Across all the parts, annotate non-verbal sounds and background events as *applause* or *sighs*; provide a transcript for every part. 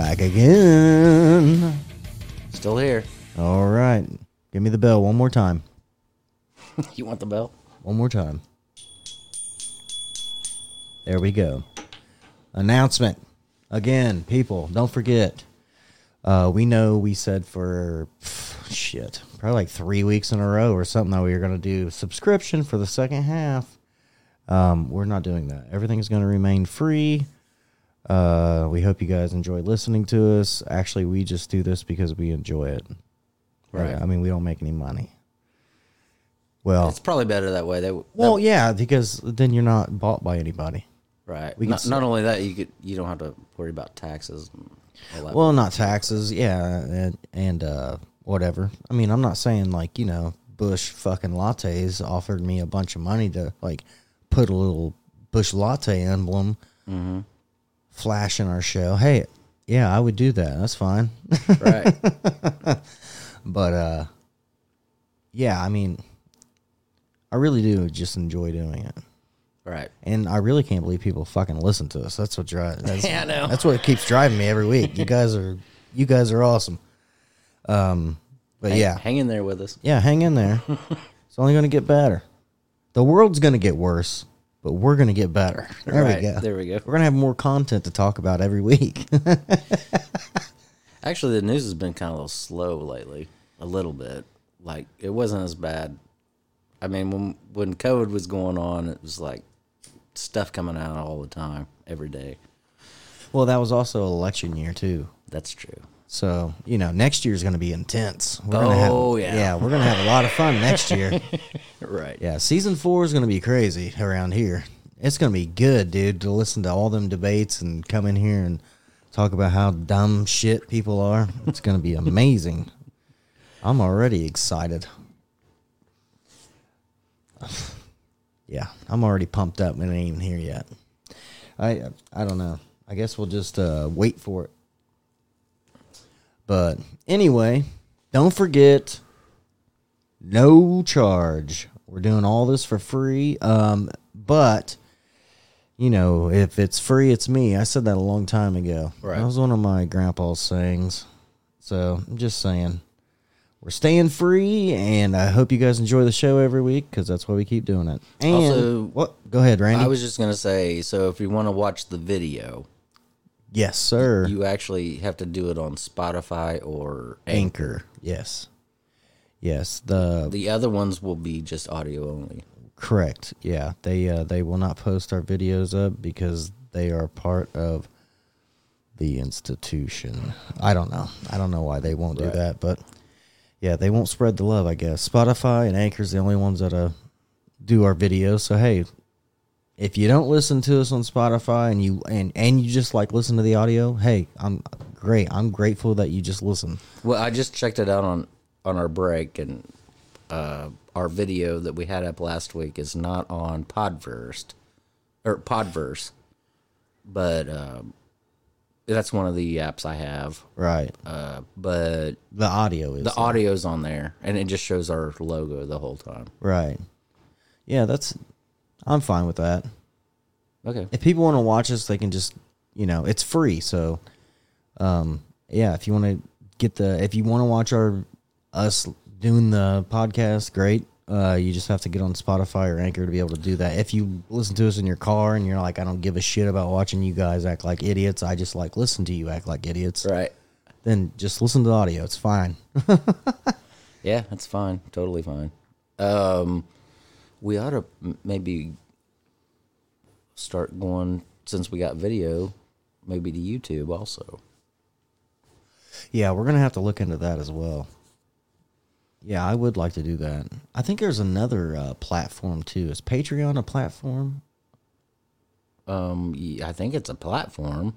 Back again. Still here. All right. Give me the bell one more time. *laughs* You want the bell? One more time. There we go. Announcement. Again, people, don't forget. Uh, we know we said for pff, shit, probably like three weeks in a row or something that we were going to do subscription for the second half. Um, we're not doing that. Everything's going to remain free. Uh, we hope you guys enjoy listening to us. Actually, we just do this because we enjoy it. Right. I mean, we don't make any money. Well, It's probably better that way. They, well, yeah, because then you're not bought by anybody. right. we not, not only that, you could you don't have to worry about taxes. That. Well, not taxes, yeah, and and uh, whatever. I mean, I'm not saying like you know Bush fucking lattes offered me a bunch of money to like put a little Bush latte emblem flash in our show. Hey, yeah, I would do that. That's fine. right. *laughs* but uh, yeah, I mean, I really do just enjoy doing it. Right. And I really can't believe people fucking listen to us. That's what drives. *laughs* That's, Yeah, I know. That's what keeps driving me every week. You guys are, you guys are awesome. Um, but Hang, yeah, Hang in there with us. yeah, hang in there. *laughs* it's only going to get better. The world's going to get worse, but we're going to get better. There Right, we go. there we go. We're going to have more content to talk about every week. *laughs* Actually, the news has been kind of a little slow lately. A little bit. Like it wasn't as bad. I mean, when when COVID was going on, it was like stuff coming out all the time, every day. well, that was also election year too. That's true. So you know, next year is going to be intense. We're gonna Oh, have, yeah. yeah, we're going to have a lot of fun next year. *laughs* Right. Yeah, season four is going to be crazy around here. It's going to be good, dude, to listen to all them debates and come in here and talk about how dumb shit people are. It's going to be amazing. *laughs* I'm already excited. *sighs* Yeah, I'm already pumped up and it ain't even here yet. I I don't know. I guess we'll just uh, wait for it. But anyway, don't forget no charge. We're doing all this for free. Um, but you know, if it's free, it's me. I said that a long time ago. Right. That was one of my grandpa's sayings. So I'm just saying, we're staying free, and I hope you guys enjoy the show every week because that's why we keep doing it. And Also- what? Go ahead, Randy. I was just gonna say, so if you want to watch the video, yes, sir. you actually have to do it on Spotify or Anchor. Yes. Yes. The The other ones will be just audio only. Correct. Yeah, they uh, they will not post our videos up because they are part of the institution. I don't know. I don't know why they won't do that, but yeah, they won't spread the love. I guess Spotify and Anchor's the only ones that uh, do our videos. So hey, if you don't listen to us on Spotify and you and and you just like listen to the audio, hey, I'm great. I'm grateful that you just listen. Well, I just checked it out on on our break, and uh, our video that we had up last week is not on Podverse or Podverse, but um, that's one of the apps I have. Right. Uh, but The audio is the audio's on there, and it just shows our logo the whole time. right. Yeah, that's. I'm fine with that. Okay. if people want to watch us, they can just, you know, it's free. So, um, yeah, if you want to get the, if you want to watch our us doing the podcast, great. Uh, you just have to get on Spotify or Anchor to be able to do that. If you listen to us in your car and you're like, I don't give a shit about watching you guys act like idiots. I just like listen to you act like idiots. Right. Then just listen to the audio. It's fine. *laughs* Yeah, that's fine. Totally fine. Um, we ought to m- maybe start going since we got video, maybe to YouTube also. Yeah, we're gonna have to look into that as well. Yeah, I would like to do that. I think there's another uh, platform too. Is Patreon a platform? Um, I think it's a platform.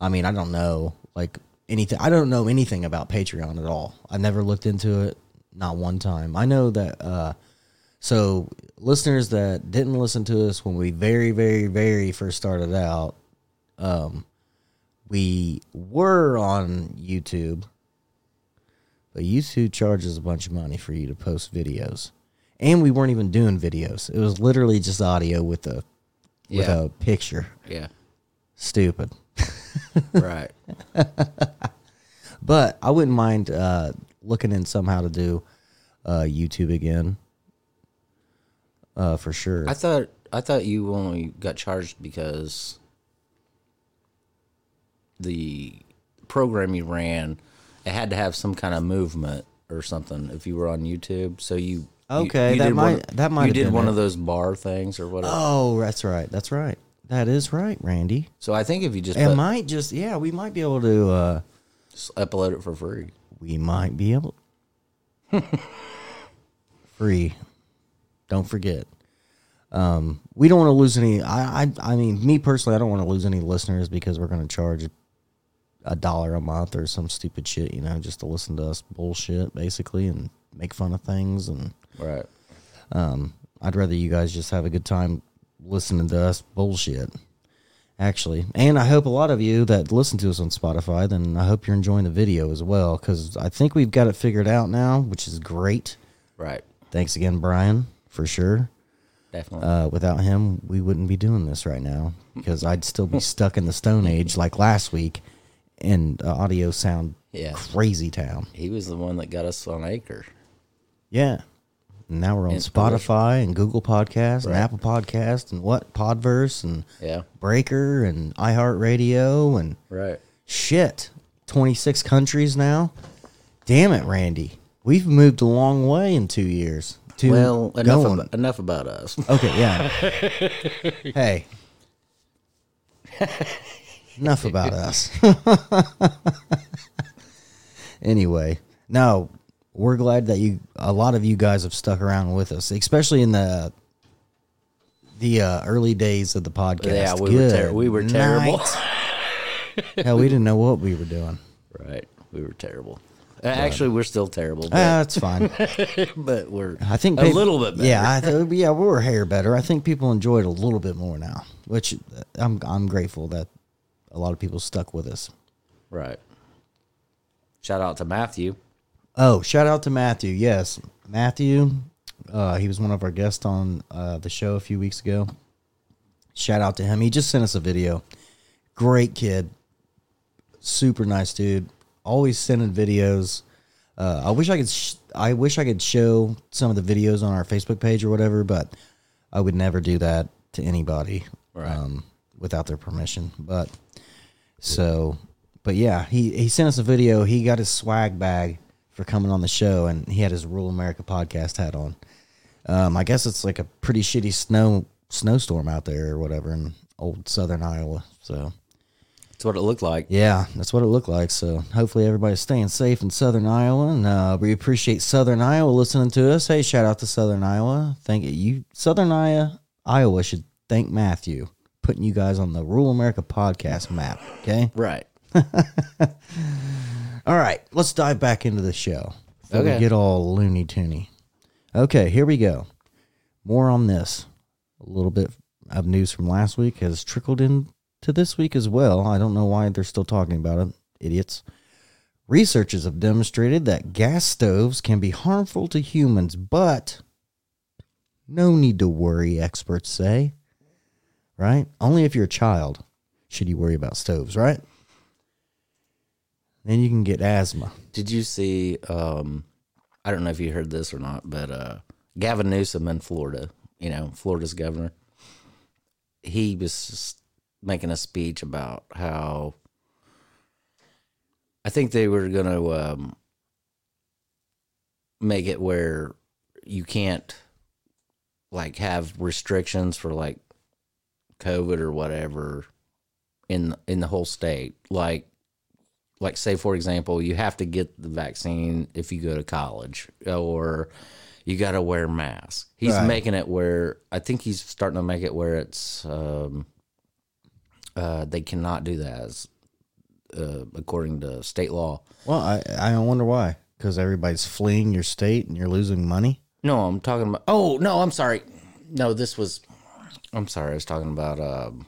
I mean, I don't know like anything. I don't know anything about Patreon at all. I never looked into it, not one time. I know that. Uh, so, listeners that didn't listen to us when we very, very, very first started out, um, we were on YouTube, but YouTube charges a bunch of money for you to post videos, and we weren't even doing videos. It was literally just audio with a with Yeah. a picture. Yeah. Stupid. *laughs* right. But I wouldn't mind uh, looking in somehow to do uh, YouTube again. Uh, for sure. I thought I thought you only got charged because the program you ran it had to have some kind of movement or something if you were on YouTube. So you you- Okay, you that did might- one, that might you did one it. of those bar things or whatever. oh, that's right. That's right. That is right, Randy. So I think if you just It put, might just yeah, we might be able to. Uh, upload it for free. we might be able. *laughs* Free. Don't forget. Um, we don't want to lose any. I, I, I mean, me personally, I don't want to lose any listeners because we're going to charge a dollar a month or some stupid shit, you know, just to listen to us bullshit basically and make fun of things. And Right. um, I'd rather you guys just have a good time listening to us bullshit. Actually, and I hope a lot of you that listen to us on Spotify, then I hope you're enjoying the video as well because I think we've got it figured out now, which is great. Right. Thanks again, Brian, for sure. Definitely. Uh, without him, we wouldn't be doing this right now because I'd still be stuck in the Stone Age like last week, and uh, audio sound Yeah. crazy town. he was the one that got us on Anchor. Yeah. And now we're on And- Spotify and Google Podcasts and Apple Podcast and what Podverse and Yeah. Breaker and iHeartRadio and Right. shit. Twenty six countries now. Damn it, Randy. We've moved a long way in two years. Two Well, enough going. about, enough about us. *laughs* Okay, yeah. *laughs* hey. Enough about us. *laughs* anyway, no, we're glad that you a lot of you guys have stuck around with us, especially in the the uh, early days of the podcast. Yeah, we were ter- we were terrible. Hell, we didn't know what we were doing. right. We were terrible. Uh, Actually, we're still terrible, but, Ah, that's fine. *laughs* but we're I think a peop- little bit better. Yeah, I *laughs* th- yeah, we were hair better. I think people enjoy it a little bit more now, which uh, I'm I'm grateful that a lot of people stuck with us. Right. Shout out to Matthew. Oh, shout out to Matthew. Yes, Matthew. Uh, he was one of our guests on uh, the show a few weeks ago. Shout out to him. He just sent us a video. Great kid. Super nice dude. Always sending videos. Uh, I wish I could. Sh- I wish I could show some of the videos on our Facebook page or whatever, but I would never do that to anybody Right. um, without their permission. But so, but yeah, he he sent us a video. He got his swag bag for coming on the show, and he had his Rural America podcast hat on. Um, I guess it's like a pretty shitty snow snowstorm out there or whatever in old Southern Iowa. So That's what it looked like. yeah, that's what it looked like. So hopefully everybody's staying safe in Southern Iowa, and uh, we appreciate Southern Iowa listening to us. Hey, shout out to Southern Iowa. Thank you. You Southern Iowa, Iowa should thank Matthew putting you guys on the Rural America podcast map. Okay. Right. *laughs* All right, let's dive back into the show. Before we get all loony toony. Okay, here we go. More on this. A little bit of news from last week has trickled into this week as well. I don't know why they're still talking about it. Idiots. Researchers have demonstrated that gas stoves can be harmful to humans, but no need to worry, experts say. Right? Only if you're a child should you worry about stoves, right? Then you can get asthma. Did you see? Um, I don't know if you heard this or not, but uh, Gavin Newsom in Florida, you know, Florida's governor, he was making a speech about how I think they were going to um, make it where you can't like have restrictions for like COVID or whatever in in the whole state. Like like say for example you have to get the vaccine if you go to college or you got to wear a mask he's Right. making it where i think he's starting to make it where it's um uh they cannot do that as, uh, according to state law Well, I I wonder why. Because everybody's fleeing your state and you're losing money. no i'm talking about oh no i'm sorry no this was i'm sorry i was talking about um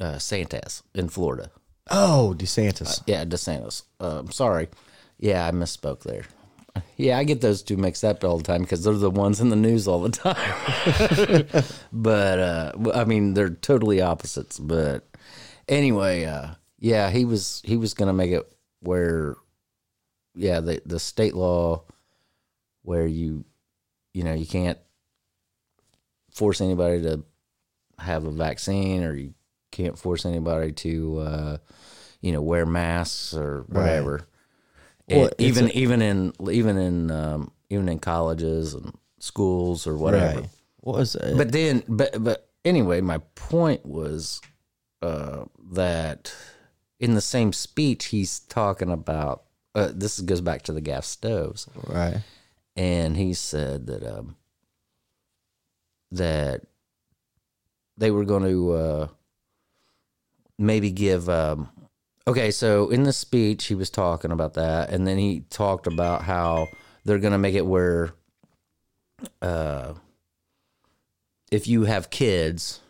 uh santas in florida Oh, DeSantis. Yeah, DeSantis. Uh, I'm sorry. Yeah, I misspoke there. Yeah, I get those two mixed up all the time because they're the ones in the news all the time. *laughs* but uh, I mean, they're totally opposites. But anyway, uh, yeah, he was he was gonna make it where, yeah, the the state law where you, you know, you can't force anybody to have a vaccine or you can't force anybody to, uh, you know, wear masks or whatever. Well, even a- even in even in um, even in colleges and schools or whatever. Right. What was it? But then, but but anyway, my point was uh, that in the same speech, he's talking about. Uh, this goes back to the gas stoves, right. and he said that um, that they were going to uh, maybe give. Um, okay, so in the speech, he was talking about that, and then he talked about how they're going to make it where, uh, if you have kids,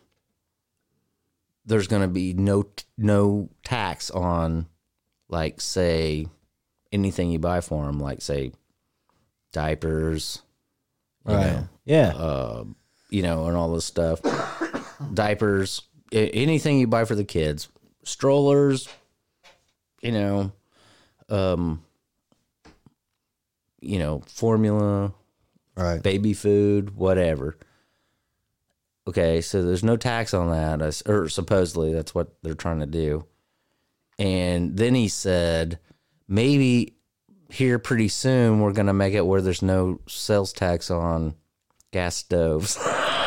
there's going to be no no tax on, like, say, anything you buy for them, like, say, diapers, you Right. know, yeah. uh, you know, and all this stuff. *coughs* Diapers, anything you buy for the kids, strollers, you know, um, you know, formula, right. baby food, whatever. Okay, so there's no tax on that, or supposedly that's what they're trying to do. And then he said, maybe here pretty soon we're going to make it where there's no sales tax on gas stoves. *laughs*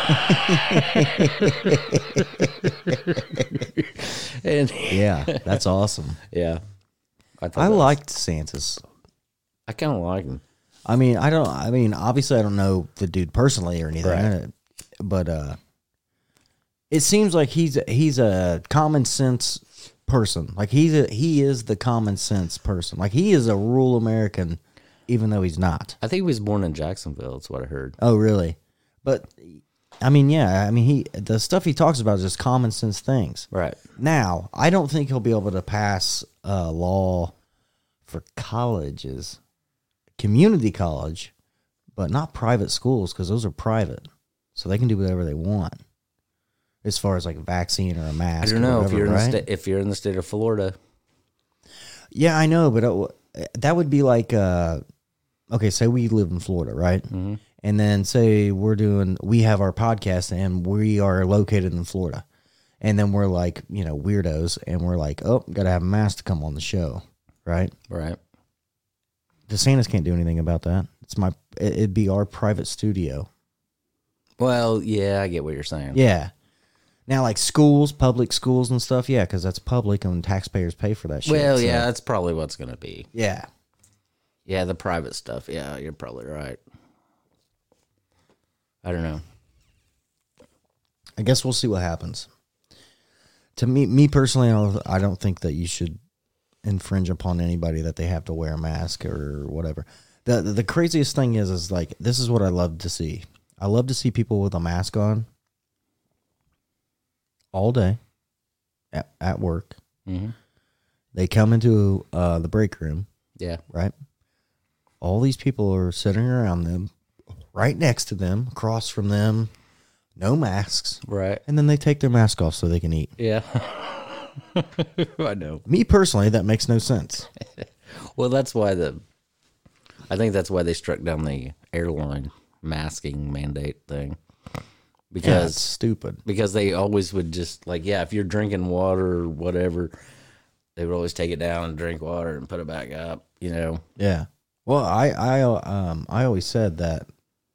and Yeah. That's awesome. yeah, I I that- liked Santa's. I kind of like him. I mean, I don't. I mean, obviously, I don't know the dude personally or anything, Right. but uh, it seems like he's he's a common sense person. Like he's a, he is the common sense person. Like he is a rural American, even though he's not. I think he was born in Jacksonville. That's what I heard. Oh, really? But I mean, yeah. I mean, he the stuff he talks about is just common sense things. Right. Now, I don't think he'll be able to pass a law for colleges, community college, but not private schools because those are private, so they can do whatever they want. As far as like a vaccine or a mask, I don't know if you're in right? the state. If you're in the state of Florida, Yeah, I know, but it, that would be like, uh, okay, say we live in Florida, right? Mm-hmm. And then say we're doing, we have our podcast and we are located in Florida. And then we're like, you know, weirdos and we're like, oh, got to have a mask to come on the show, right? right? DeSantis can't do anything about that. It's my, it- it'd be our private studio. Well, yeah, I get what you're saying. Yeah. Now, like schools, public schools and stuff, yeah, because that's public and taxpayers pay for that shit. Well, so- yeah, that's probably what's going to be. Yeah. Yeah, the private stuff. Yeah, you're probably right. I don't know. I guess we'll see what happens. To me, me personally, I don't, I don't think that you should infringe upon anybody that they have to wear a mask or whatever. The, the craziest thing is is like this is what I love to see. I love to see people with a mask on all day at, at work. Mhm. They come into uh, the break room, Yeah, right? All these people are sitting around them, right next to them, across from them, no masks. right. And then they take their mask off so they can eat. Yeah, *laughs* I know. Me personally, that makes no sense. *laughs* Well, that's why the. I think that's why they struck down the airline masking mandate thing, Yeah, because it's stupid. because they always would just like yeah, if you're drinking water or whatever, they would always take it down and drink water and put it back up. You know. Yeah. Well, I I um I always said that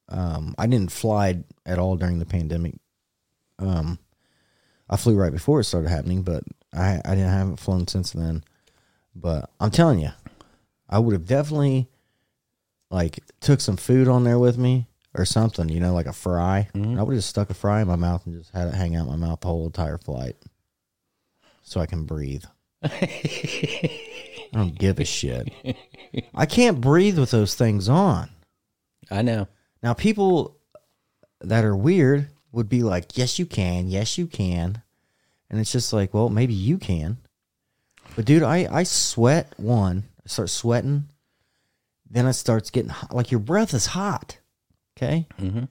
um I didn't fly at all during the pandemic. Um, I flew right before it started happening, but I I didn't haven't flown since then. But I'm telling you, I would have definitely like took some food on there with me or something, you know, like a fry. I would have just stuck a fry in my mouth and just had it hang out my mouth the whole entire flight, so I can breathe. *laughs* I don't give a shit. I can't breathe with those things on. I know. Now, people that are weird would be like, yes, you can. Yes, you can. And it's just like, well, maybe you can. But, dude, I, I sweat one. I start sweating. Then it starts getting hot. Like your breath is hot. Okay. Mm-hmm.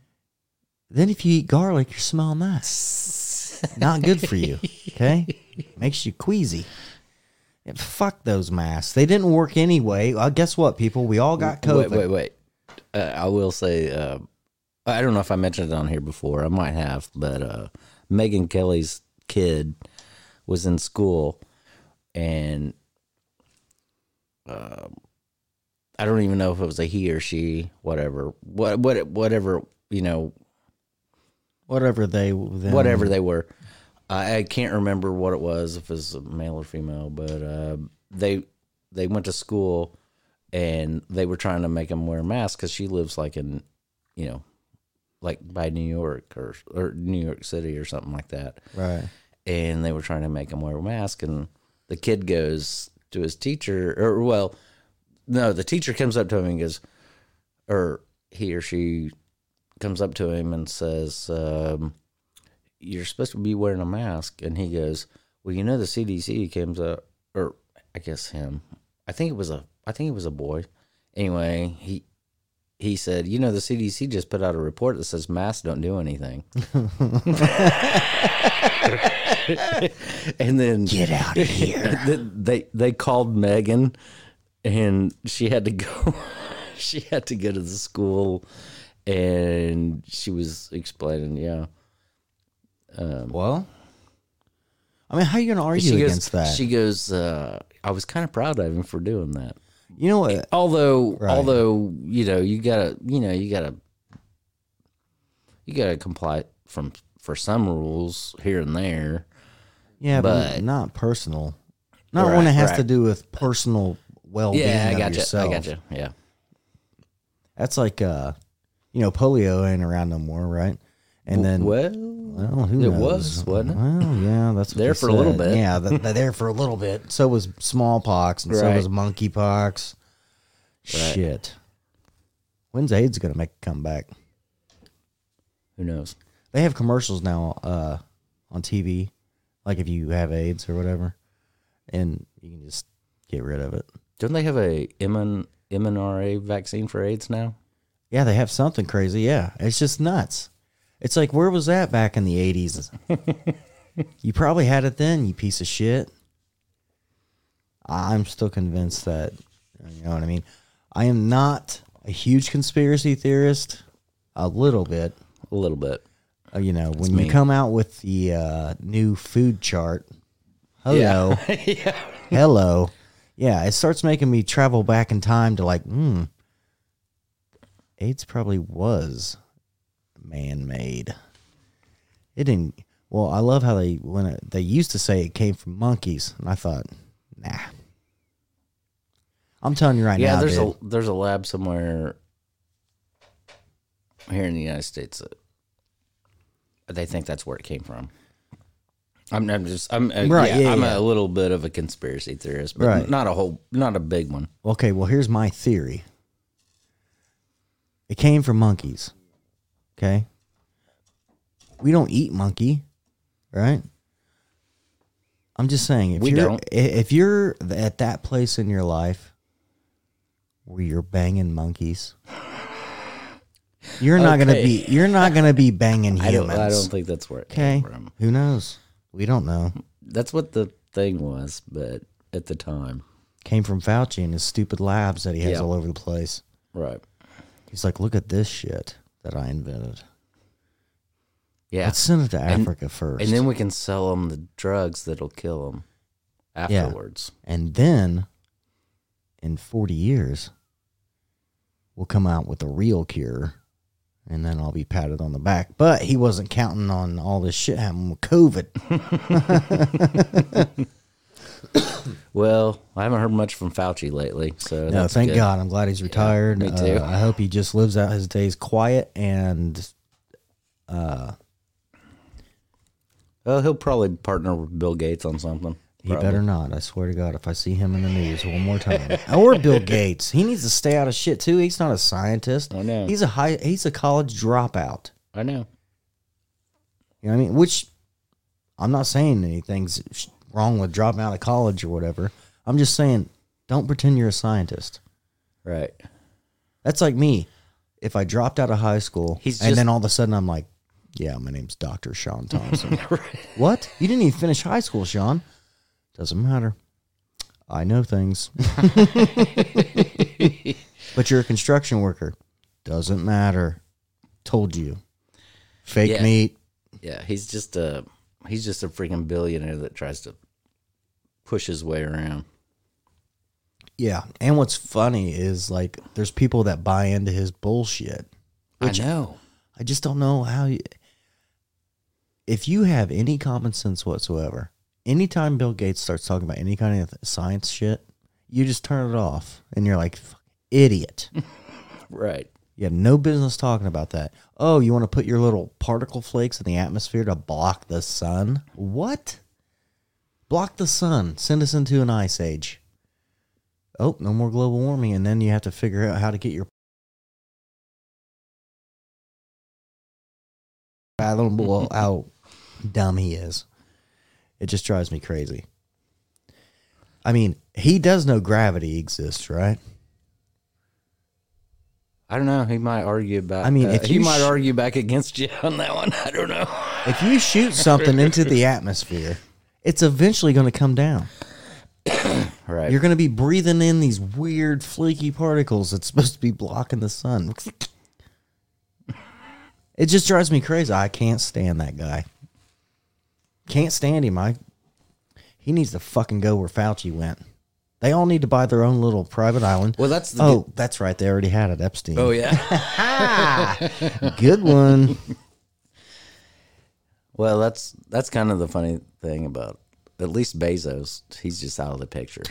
Then if you eat garlic, you're smelling that. Not good for you. Okay. makes you queasy. Yeah, fuck those masks. They didn't work anyway. Uh, guess what, people? We all got COVID. Wait, wait, wait. Uh, I will say, uh, I don't know if I mentioned it on here before. I might have, but uh, Megyn Kelly's kid was in school, and uh, I don't even know if it was a he or she, whatever, what, what, whatever, you know, Whatever they, them, whatever they were. I, I can't remember what it was, if it was a male or female, but uh, they they went to school and they were trying to make him wear a mask because she lives like in, you know, like by New York or or New York City or something like that. Right. And they were trying to make him wear a mask, and the kid goes to his teacher, or well, no, the teacher comes up to him and goes, or he or she comes up to him and says, um, "You're supposed to be wearing a mask," and he goes, "Well, you know, the CDC comes up, or I guess him. I think it was a, I think it was a boy. Anyway, he." He said, "You know, the CDC just put out a report that says masks don't do anything." *laughs* and then Get out of here. *laughs* they they called Megyn, and she had to go. *laughs* she had to go to the school, and she was explaining, yeah. Um, well, I mean, how are you gonna argue She goes, against that? She goes, uh, I was kind of proud of him for doing that. you know what? Although, Right. although you know, you gotta, you know, you gotta, you gotta comply from for some rules here and there. Yeah, but, but- not personal. Not Right, when it has right. to do with personal well-being Yeah, I got you. I got you. Yeah. That's like, uh, you know, polio ain't around no more, right? And then, well, well, who it knows? was, wasn't it? Well, yeah, that's what There for a little bit. Yeah, th- they're there for a little bit. So was smallpox, and so Right. was monkeypox. Shit. When's AIDS gonna make a comeback? who knows? They have commercials now uh, on TV, like if you have AIDS or whatever, and you can just get rid of it. Don't they have a MN, MNRA vaccine for AIDS now? Yeah, they have something crazy. Yeah, it's just nuts. It's like where was that back in the eighties? *laughs* you probably had it then, you piece of shit. I'm still convinced that you know what I mean. I am not a huge conspiracy theorist. A little bit, A little bit. Uh, you know, when you come out with the uh, new food chart. Hello, *laughs* yeah. hello, yeah, it starts making me travel back in time to like, hmm, AIDS probably was man-made. It didn't. Well, I love how they when it, they used to say it came from monkeys, and I thought, nah. I'm telling you right Yeah, now, Yeah, there's dude. a there's a lab somewhere here in the United States that they think that's where it came from. I'm, I'm just I'm uh, Right, yeah, yeah, I'm yeah. a little bit of a conspiracy theorist, but Right. not a whole not a big one. Okay, well, here's my theory. It came from monkeys. Okay? We don't eat monkey, right? I'm just saying if We you're don't. if you're at that place in your life where you're banging monkeys, you're not going to Okay. be you're not to be *laughs* banging I humans. don't I don't think that's where it okay? came from. Who knows? We don't know. That's what the thing was, but at the time, Came from Fauci and his stupid labs that he has Yeah. all over the place. right? He's like, "Look at this shit that I invented." Yeah, Let's send it to And- Africa first. and then we can sell them the drugs that'll kill them afterwards. and then in 40 years, we'll come out with a real cure. And then I'll be patted on the back. But he wasn't counting on all this shit happening with COVID. *laughs* *laughs* *coughs* Well, I haven't heard much from Fauci lately, so No, thank good. God. I'm glad he's retired. me too. Uh, I hope he just lives out his days quiet and Uh, Well, he'll probably partner with Bill Gates on something. he Probably. better not. I swear to God, if I see him in the news one more time, or Bill *laughs* Gates, he needs to stay out of shit too. He's not a scientist. I know. He's a high. He's a college dropout. I know. You know what I mean? Which I'm not saying anything's wrong with dropping out of college or whatever. I'm just saying don't pretend you're a scientist. Right. That's like me. If I dropped out of high school He's and just- then all of a sudden I'm like, yeah, my name's Dr. Sean Thompson. *laughs* What? You didn't even finish high school, Sean. Doesn't matter. I know things. *laughs* but you're a construction worker. Doesn't matter. Told you. Fake Yeah. meat. Yeah, he's just a he's just a freaking billionaire that tries to push his way around. Yeah. And what's funny is like there's people that buy into his bullshit. Which- I know. I just don't know how you if you have any common sense whatsoever, anytime Bill Gates starts talking about any kind of science shit, you just turn it off and you're like, idiot. *laughs* Right. You have no business talking about that. Oh, you want to put your little particle flakes in the atmosphere to block the sun? What? Block the sun. Send us into an ice age. Oh, no more global warming. And then you have to figure out how to get your. *laughs* Fathomable how *laughs* dumb he is. It just drives me crazy. I mean, he does know gravity exists, right? I don't know. He might argue about. I mean, uh, if he you might sh- argue back against you *laughs* on that one. I don't know. If you shoot something into the atmosphere, it's eventually going to come down. *coughs* Right. You're going to be breathing in these weird flaky particles that's supposed to be blocking the sun. It just drives me crazy. I can't stand that guy. Can't stand him. I he needs to fucking go where Fauci went. They all need to buy their own little private island. well, that's the oh, that's right. They already had it. Epstein. Oh yeah. *laughs* good one. *laughs* well, that's that's kind of the funny thing about at least Bezos. He's just out of the picture.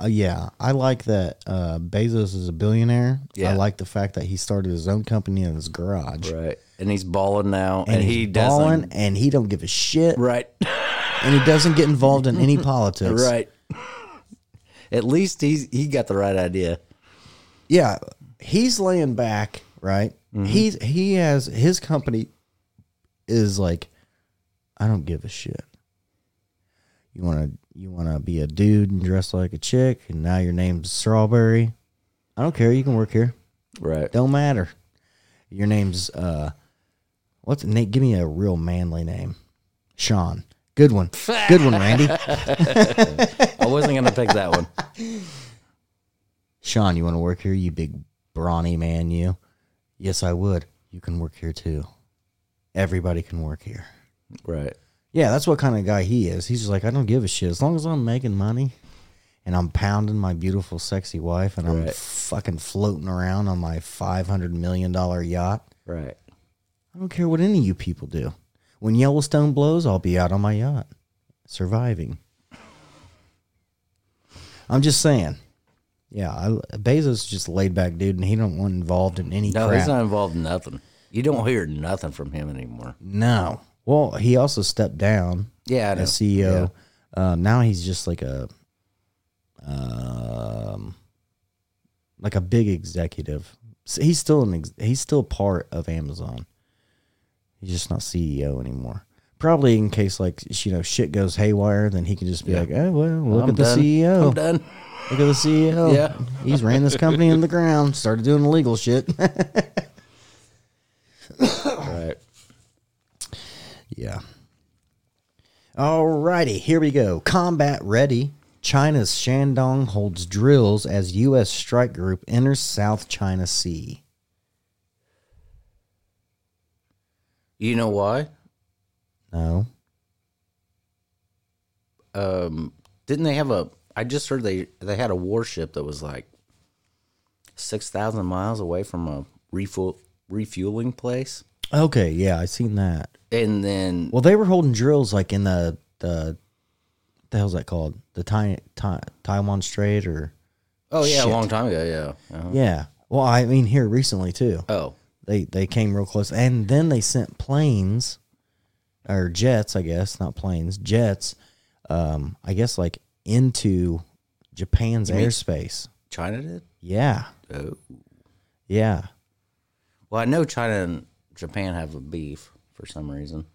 Uh, yeah, I like that uh, Bezos is a billionaire. Yeah. I like the fact that he started his own company in his garage. Right. And he's balling now, And, and, he's he balling, doesn't. and he don't give a shit, Right. and he doesn't get involved in any politics. right. At least he's he got the right idea. Yeah, he's laying back. Right. Mm-hmm. He's he has his company is like, I don't give a shit. You want to you want to be a dude and dress like a chick, and now your name's Strawberry. I don't care. You can work here. Right. Don't matter. Your name's uh what's Nate? Give me a real manly name. Sean. Good one. Good one, Randy. *laughs* *laughs* I wasn't gonna pick that one. Sean, you want to work here, you big brawny man, you? Yes, I would. You can work here too. Everybody can work here. Right. Yeah, that's what kind of guy he is. He's just like, I don't give a shit. As long as I'm making money and I'm pounding my beautiful, sexy wife and I'm Right. fucking floating around on my $500 million yacht, Right. I don't care what any of you people do. When Yellowstone blows, I'll be out on my yacht, surviving. I'm just saying. Yeah, I, Bezos is just a laid back dude, and he don't want involved in any No, crap. he's not involved in nothing. You don't hear nothing from him anymore. No. Well, he also stepped down Yeah, I know. as CEO. Um, now he's just like a, um, like a big executive. So he's still an ex- he's still part of Amazon. He's just not CEO anymore. Probably in case like you know shit goes haywire, then he can just be Yeah. like, "Oh well, look I'm at the. CEO. I'm done. Look at the CEO. *laughs* Yeah. he's ran this company in the ground. Started doing illegal shit. *laughs* Yeah. Alrighty, here we go. Combat ready. China's Shandong holds drills as U.S. strike group enters South China Sea. You know why? No. Um, didn't they have a? I just heard they they had a warship that was like six thousand miles away from a refuel refueling place, Okay, yeah, I seen that. and then Well, they were holding drills like in the the the hell's that called? The Tai, tai, Taiwan Strait or oh yeah, shit. a long time ago, yeah. Uh-huh. yeah. Well, I mean here recently too. Oh, They they came real close, and then they sent planes or jets, I guess, not planes, jets. Um, I guess like into Japan's airspace. China did. Yeah, Oh, yeah. well, I know China and Japan have a beef for some reason.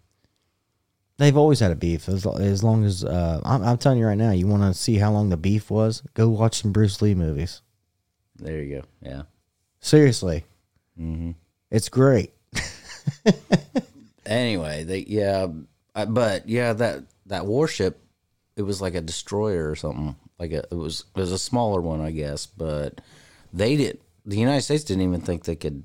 They've always had a beef as, as long as uh, I'm, I'm telling you right now. You want to see how long the beef was? Go watch some Bruce Lee movies. There you go. Yeah. Seriously, Mm-hmm. it's great. *laughs* Anyway, they yeah, but yeah that that warship it was like a destroyer or something. Like a, it was it was a smaller one, I guess. But they did. The United States didn't even think they could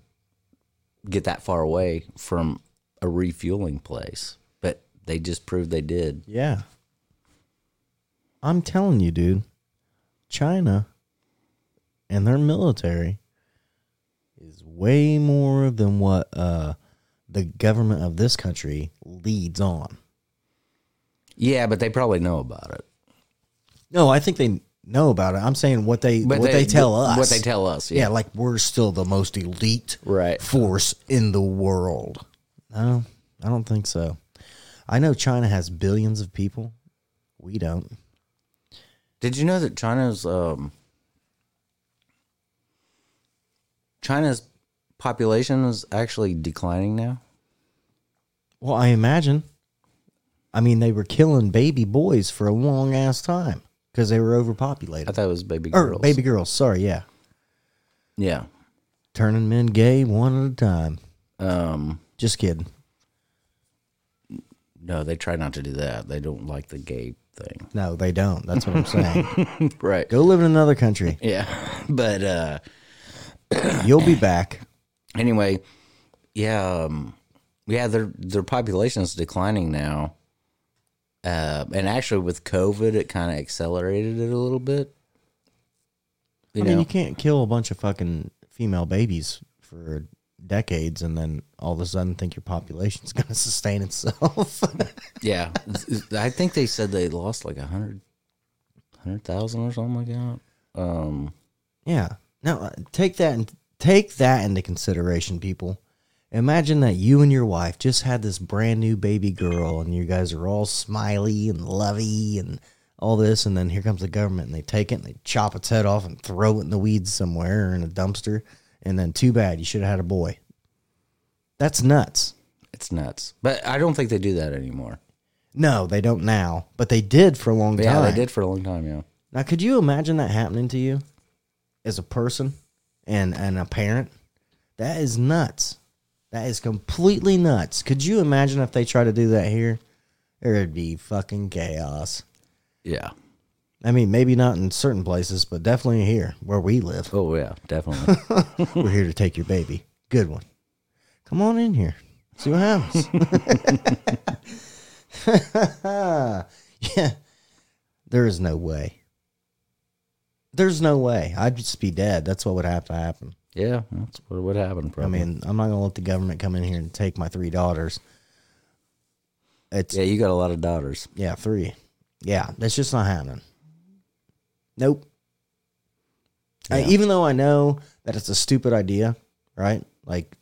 get that far away from a refueling place, but they just proved they did. Yeah. I'm telling you, dude. China and their military is way more than what uh, the government of this country leads on. Yeah, but they probably know about it. No, I think they know about it. I'm saying what they what they, tell us. What they tell us. Yeah. Yeah. like we're still the most elite Right. force in the world. No, I don't think so. I know China has billions of people. We don't. Did you know that China's um China's population is actually declining now? Well, I imagine. I mean, they were killing baby boys for a long ass time because they were overpopulated. I thought it was baby girls. Or baby girls. Sorry, yeah, Yeah. turning men gay one at a time. Um Just kidding. no, they try not to do that. They don't like the gay thing. No, they don't. That's what I'm saying. *laughs* right. Go live in another country. *laughs* Yeah. But uh *coughs* You'll be back. anyway, yeah, um, yeah, their their population is declining now, uh, and actually with COVID, it kind of accelerated it a little bit. You I know, mean, you can't kill a bunch of fucking female babies for decades and then all of a sudden think your population's *laughs* going to sustain itself. *laughs* yeah, I think they said they lost like a hundred, hundred thousand or something like that. Um, Yeah. Now uh, take that and take that into consideration, people. Imagine that you and your wife just had this brand new baby girl, and you guys are all smiley and lovey and all this, and then here comes the government and they take it and they chop its head off and throw it in the weeds somewhere or in a dumpster, and then too bad you should have had a boy. That's nuts. it's nuts, but I don't think they do that anymore. No, they don't now, but they did for a long But time. yeah, they did for a long time. Yeah, Now, could you imagine that happening to you as a person and, and a parent? That is nuts. That is completely nuts. Could you imagine if they try to do that here? There'd be fucking chaos. yeah. I mean, maybe not in certain places, but definitely here where we live. Oh yeah, definitely. *laughs* We're here to take your baby. Good one. Come on in here. See what happens. *laughs* *laughs* yeah. There is no way. There's no way. I'd just be dead. That's what would have to happen. Yeah, that's what would happen. I mean, I'm not gonna let the government come in here and take my three daughters. It's yeah, yeah, you got a lot of daughters. Yeah, three. Yeah, that's just not happening. Nope. I, even though I know that it's a stupid idea, right? Like,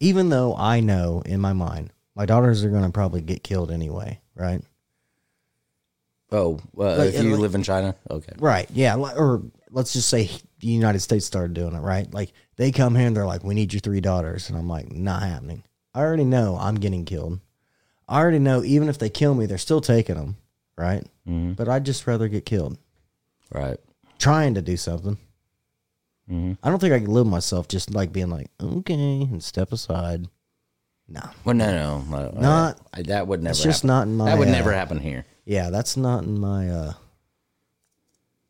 even though I know in my mind my daughters are gonna probably get killed anyway, right? Oh, uh, Like- if you like- live in China, okay. Right. Yeah. Or let's just say the United States started doing it, right? Like they come here and they're like, we need your three daughters. And I'm like, not happening. I already know I'm getting killed. I already know even if they kill me, they're still taking them, right? Mm-hmm. But I'd just rather get killed Right. trying to do something. Mm-hmm. I don't think I can live myself just like being like, okay, and step aside. No. Well, no, no, no, Not- I, that would never. It's just happen. not in my. That would uh, never happen here. Yeah, that's not in my. uh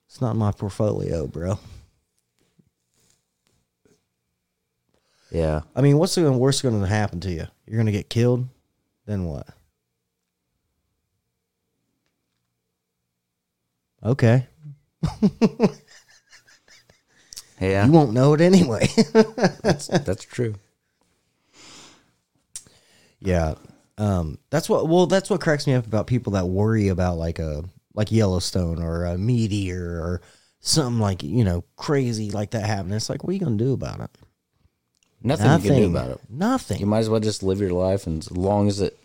It's not in my portfolio, bro. Yeah. I mean, what's the worst going to happen to you? You're going to get killed. Then what? Okay, *laughs* Yeah. you won't know it anyway. *laughs* that's that's true. yeah, um, that's what. Well, that's what cracks me up about people that worry about like a like Yellowstone or a meteor or something like you know crazy like that happening. It's like, what are you going to do about it? Nothing, you can do about it. Nothing. You might as well just live your life, and as long as it,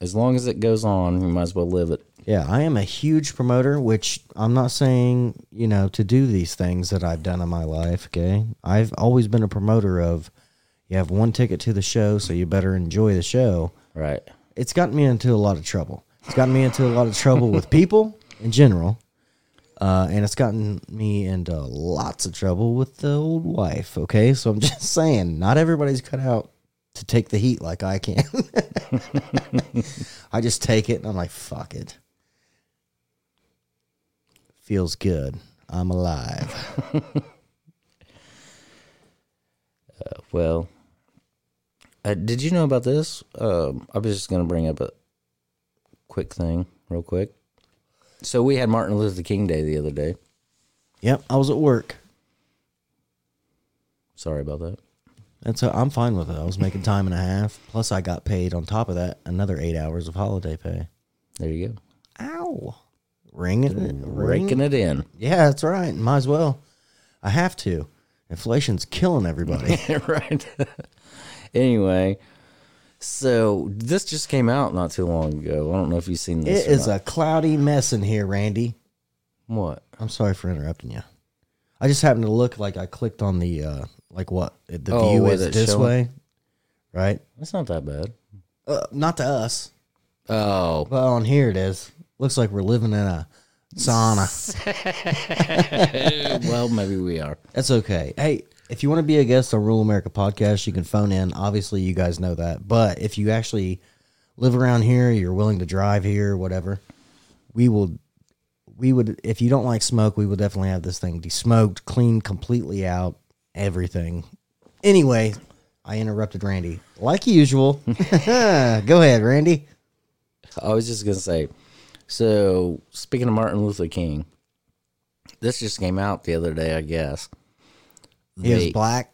as long as it goes on, you might as well live it. Yeah, I am a huge promoter, which I'm not saying, you know, to do these things that I've done in my life, okay? I've always been a promoter of you have one ticket to the show, so you better enjoy the show. Right. It's gotten me into a lot of trouble. It's gotten me into a lot of trouble with people in general. Uh, and it's gotten me into lots of trouble with the old wife, okay? So I'm *laughs* just saying, not everybody's cut out to take the heat like I can. *laughs* I just take it and I'm like, fuck it. Feels good. I'm alive. *laughs* Well, uh, did you know about this? Um, I was just going to bring up a quick thing, real quick. So we had Martin Luther King Day the other day. yep, I was at work. Sorry about that. That's i I'm fine with it. I was making time and a half. Plus, I got paid on top of that another eight hours of holiday pay. There you go. Ow, ringing it, Raking it in. Yeah, that's right. Might as well. I have to. Inflation's killing everybody. *laughs* right. *laughs* anyway, so this just came out not too long ago. I don't know if you've seen this. it is a cloudy mess in here, Randy. what? I'm sorry for interrupting you. I just happened to look like I clicked on the uh like what the Oh, view is it this showing? way, right? That's not that bad. Uh, not to us, Oh, but on here it is. Looks like we're living in a sauna. *laughs* well, maybe we are. That's okay. Hey, if you want to be a guest on Rural America Podcast, you can phone in. Obviously, you guys know that. But if you actually live around here, you're willing to drive here, whatever, we will. We would, if you don't like smoke, we would definitely have this thing desmoked, cleaned completely out, everything. Anyway, I interrupted Randy like usual. *laughs* Go ahead, Randy. I was just gonna say. So speaking of Martin Luther King, this just came out the other day, I guess. He was black.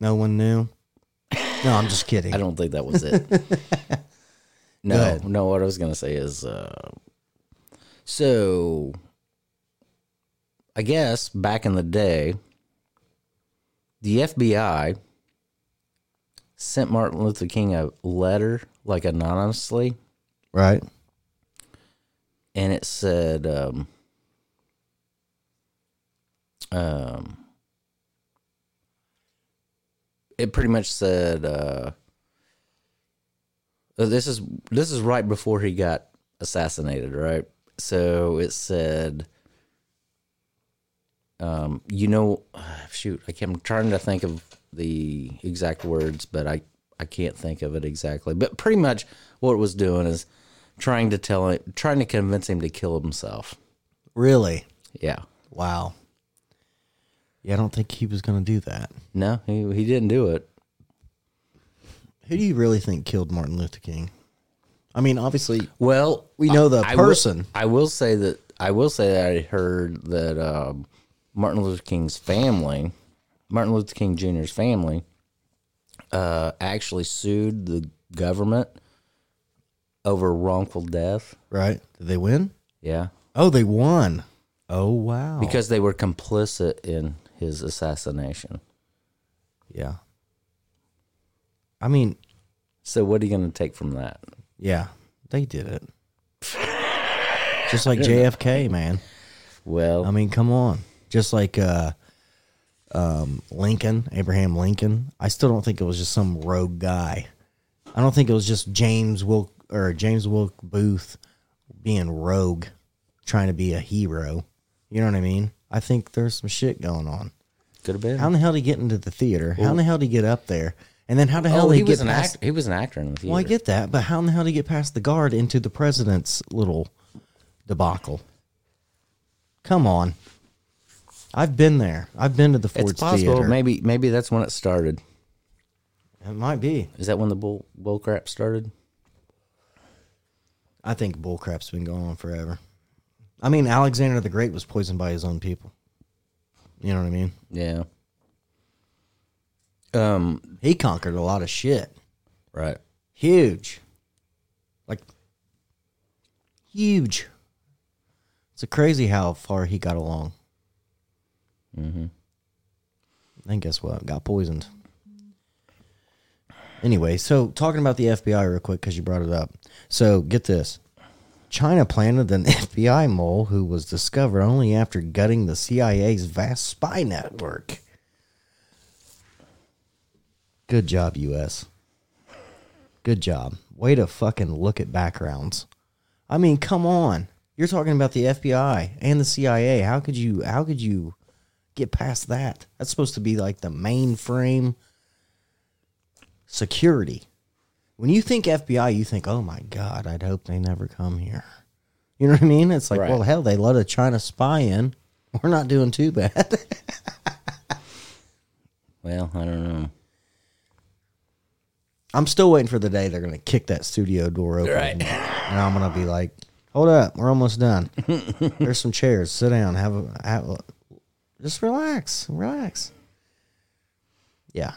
No one knew. No, I'm just kidding. I don't think that was it. *laughs* no, no. What I was gonna say is, uh, so I guess back in the day, the FBI sent Martin Luther King a letter, like anonymously, Right. and it said, um, um, it pretty much said, uh, uh, this is this is right before he got assassinated, right? So it said, um, you know, *sighs* shoot, I can't, I'm trying to think of the exact words, but I I can't think of it exactly. But pretty much what it was doing is trying to tell him, trying to convince him to kill himself. Really? Yeah. Wow. Yeah, I don't think he was going to do that. No, he he didn't do it. Who do you really think killed Martin Luther King? I mean, obviously, Well, we know the I will- person. I will say that I will say that I heard that um, Martin Luther King's family, Martin Luther King Jr.'s family, uh, actually sued the government over wrongful death. right? Did they win? Yeah, Oh, they won. Oh, wow. because they were complicit in his assassination. yeah. I mean, So what are you going to take from that? yeah, they did it. Just like JFK, man. Well, I mean, come on. Just like uh, um, Lincoln, Abraham Lincoln. I still don't think it was just some rogue guy. I don't think it was just James Wilk or James Wilk Booth being rogue, trying to be a hero. You know what I mean? I think there's some shit going on. could have been. How in the hell did he get into the theater? How in the hell did he get up there? And then how the hell oh, did he, he, was get an past? act- He was an actor in the theater. Well, I get that, but how in the hell did he get past the guard into the president's little debacle? Come on. I've been there. I've been to the Ford's it's possible. Theater. Maybe maybe that's when it started. It might be. Is that when the bull bull crap started? I think bullcrap's been going on forever. I mean, Alexander the Great was poisoned by his own people. You know what I mean? Yeah. Um. He conquered a lot of shit. Right. Huge. Like, huge. It's crazy how far he got along. Mm-hmm. And guess what? Got poisoned. Anyway, so talking about the FBI real quick because you brought it up. So get this China planted an *laughs* FBI mole who was discovered only after gutting the CIA's vast spy network. Good job, U.S. Good job. Way to fucking look at backgrounds. I mean, come on. You're talking about the FBI and the CIA. How could you? How could you get past that? That's supposed to be like the mainframe security. When you think FBI, you think, "Oh my god, I'd hope they never come here." You know what I mean? It's like, Right. well, hell, they let a China spy in. We're not doing too bad. *laughs* Well, I don't know. I'm still waiting for the day they're gonna kick that studio door open, Right. and, I'm gonna be like, "Hold up, we're almost done. *laughs* There's some chairs. Sit down. Have a, have a just relax, relax." Yeah.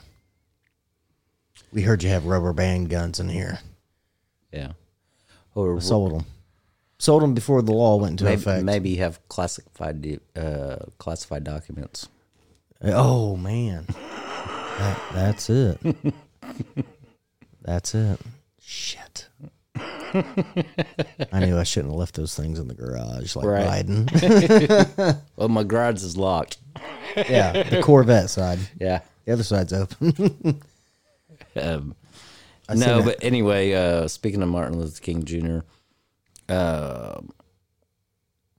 We heard you have rubber band guns in here. Yeah. Or Sold them. Sold them before the law went into maybe, effect. maybe you have classified uh, classified documents. Oh man, that, that's it. that's it. Shit. I knew I shouldn't have left those things in the garage like Right. Biden. *laughs* Well, my garage is locked. yeah, the Corvette side. Yeah. The other side's open. *laughs* Um, no, but anyway, uh, speaking of Martin Luther King Jr., uh,